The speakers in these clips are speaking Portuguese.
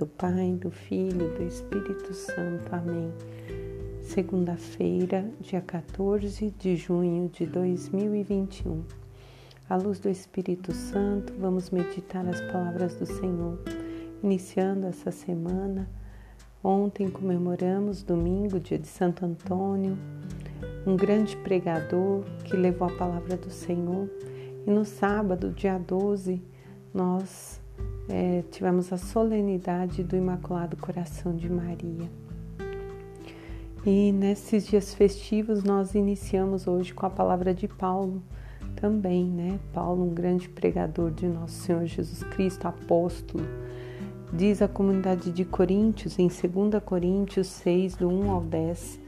do Pai, do Filho do Espírito Santo. Amém. Segunda-feira, dia 14 de junho de 2021. À luz do Espírito Santo, vamos meditar as palavras do Senhor. Iniciando essa semana, ontem comemoramos domingo, dia de Santo Antônio, um grande pregador que levou a palavra do Senhor. E no sábado, dia 12, nós é, tivemos a solenidade do Imaculado Coração de Maria. E nesses dias festivos nós iniciamos hoje com a palavra de Paulo também, né? Paulo, um grande pregador de nosso Senhor Jesus Cristo, apóstolo. Diz a comunidade de Coríntios, em 2 Coríntios 6, do 1 ao 10,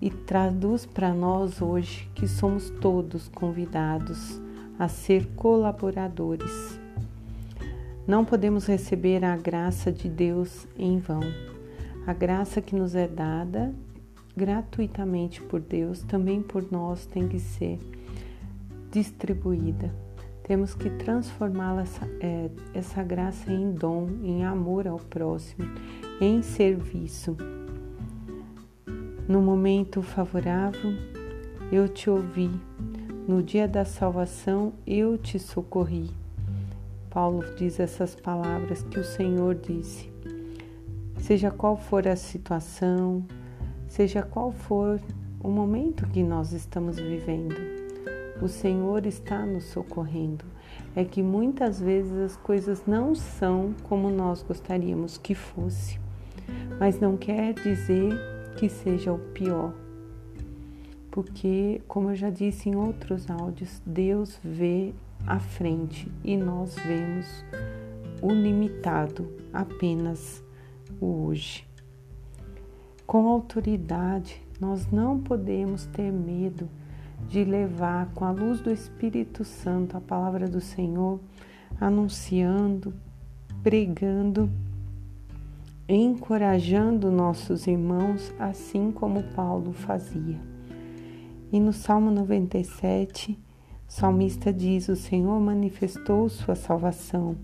e traduz para nós hoje que somos todos convidados a ser colaboradores não podemos receber a graça de Deus em vão. A graça que nos é dada gratuitamente por Deus, também por nós tem que ser distribuída. Temos que transformá-la essa, é, essa graça em dom, em amor ao próximo, em serviço. No momento favorável, eu te ouvi. No dia da salvação, eu te socorri. Paulo diz essas palavras que o Senhor disse. Seja qual for a situação, seja qual for o momento que nós estamos vivendo, o Senhor está nos socorrendo. É que muitas vezes as coisas não são como nós gostaríamos que fosse, mas não quer dizer que seja o pior. Porque, como eu já disse em outros áudios, Deus vê à frente e nós vemos o limitado, apenas o hoje. Com autoridade, nós não podemos ter medo de levar com a luz do Espírito Santo a palavra do Senhor, anunciando, pregando, encorajando nossos irmãos, assim como Paulo fazia. E no Salmo 97, o salmista diz: O Senhor manifestou sua salvação.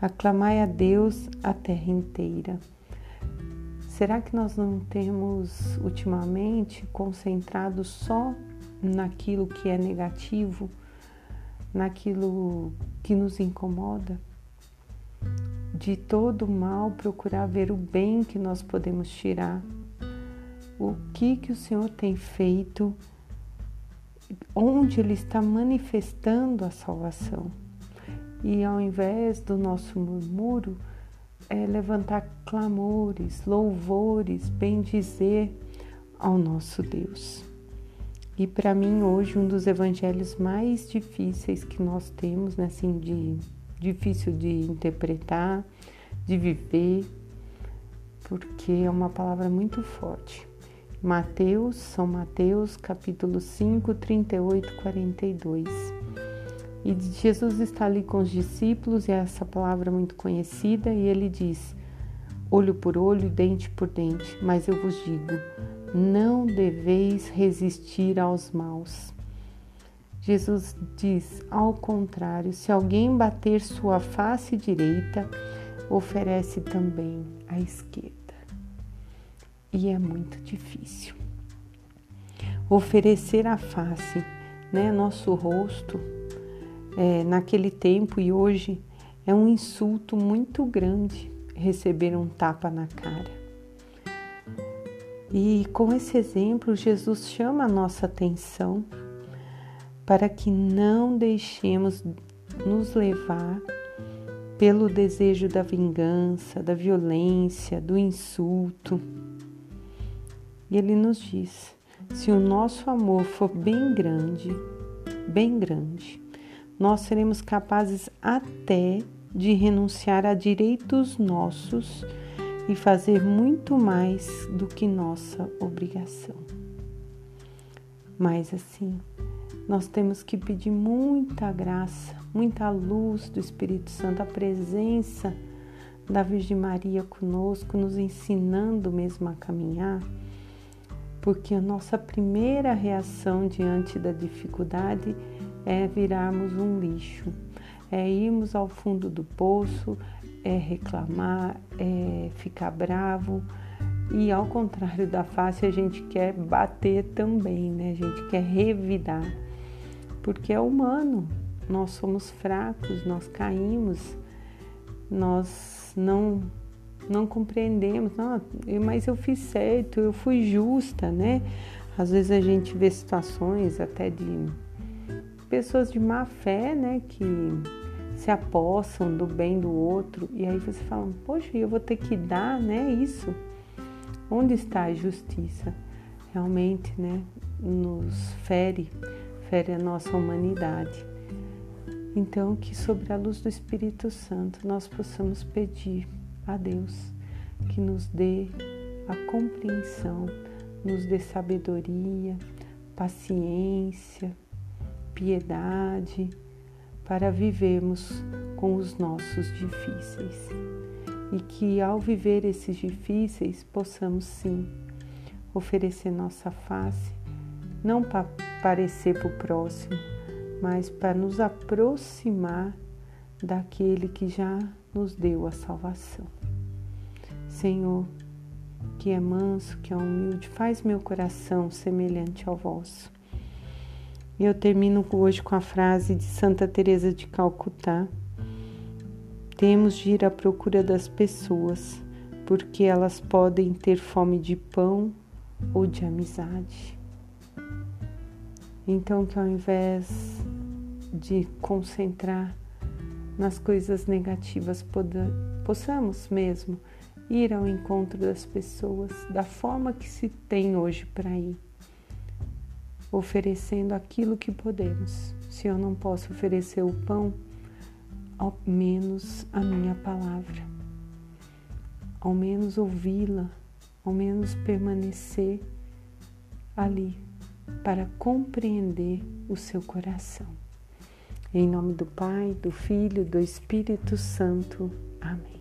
Aclamai a Deus a terra inteira. Será que nós não temos ultimamente concentrado só naquilo que é negativo, naquilo que nos incomoda? De todo mal, procurar ver o bem que nós podemos tirar. O que que o Senhor tem feito onde Ele está manifestando a salvação. E ao invés do nosso murmúrio, é levantar clamores, louvores, bendizer ao nosso Deus. E para mim hoje um dos evangelhos mais difíceis que nós temos, né, assim, de difícil de interpretar, de viver, porque é uma palavra muito forte. Mateus, São Mateus, capítulo 5, 38, 42. E Jesus está ali com os discípulos, e essa palavra é muito conhecida, e ele diz: olho por olho, dente por dente, mas eu vos digo: não deveis resistir aos maus. Jesus diz: ao contrário, se alguém bater sua face direita, oferece também a esquerda e é muito difícil. Oferecer a face, né, nosso rosto, é, naquele tempo e hoje, é um insulto muito grande receber um tapa na cara. E com esse exemplo, Jesus chama a nossa atenção para que não deixemos nos levar pelo desejo da vingança, da violência, do insulto e ele nos diz: se o nosso amor for bem grande, bem grande, nós seremos capazes até de renunciar a direitos nossos e fazer muito mais do que nossa obrigação. Mas assim, nós temos que pedir muita graça, muita luz do Espírito Santo, a presença da Virgem Maria conosco, nos ensinando mesmo a caminhar porque a nossa primeira reação diante da dificuldade é virarmos um lixo, é irmos ao fundo do poço, é reclamar, é ficar bravo. E ao contrário da face, a gente quer bater também, né? A gente quer revidar, porque é humano. Nós somos fracos, nós caímos, nós não não compreendemos, não, mas eu fiz certo, eu fui justa, né? Às vezes a gente vê situações até de pessoas de má fé, né, que se apossam do bem do outro e aí você fala, poxa, eu vou ter que dar, né, isso. Onde está a justiça? Realmente, né, nos fere, fere a nossa humanidade. Então, que sobre a luz do Espírito Santo nós possamos pedir a Deus que nos dê a compreensão, nos dê sabedoria, paciência, piedade para vivermos com os nossos difíceis. E que ao viver esses difíceis possamos sim oferecer nossa face, não para parecer para o próximo, mas para nos aproximar daquele que já nos deu a salvação. Senhor, que é manso, que é humilde, faz meu coração semelhante ao vosso. E eu termino hoje com a frase de Santa Teresa de Calcutá: Temos de ir à procura das pessoas, porque elas podem ter fome de pão ou de amizade. Então, que ao invés de concentrar nas coisas negativas, possamos mesmo ir ao encontro das pessoas da forma que se tem hoje para ir, oferecendo aquilo que podemos. Se eu não posso oferecer o pão, ao menos a minha palavra, ao menos ouvi-la, ao menos permanecer ali para compreender o seu coração. Em nome do Pai, do Filho do Espírito Santo. Amém.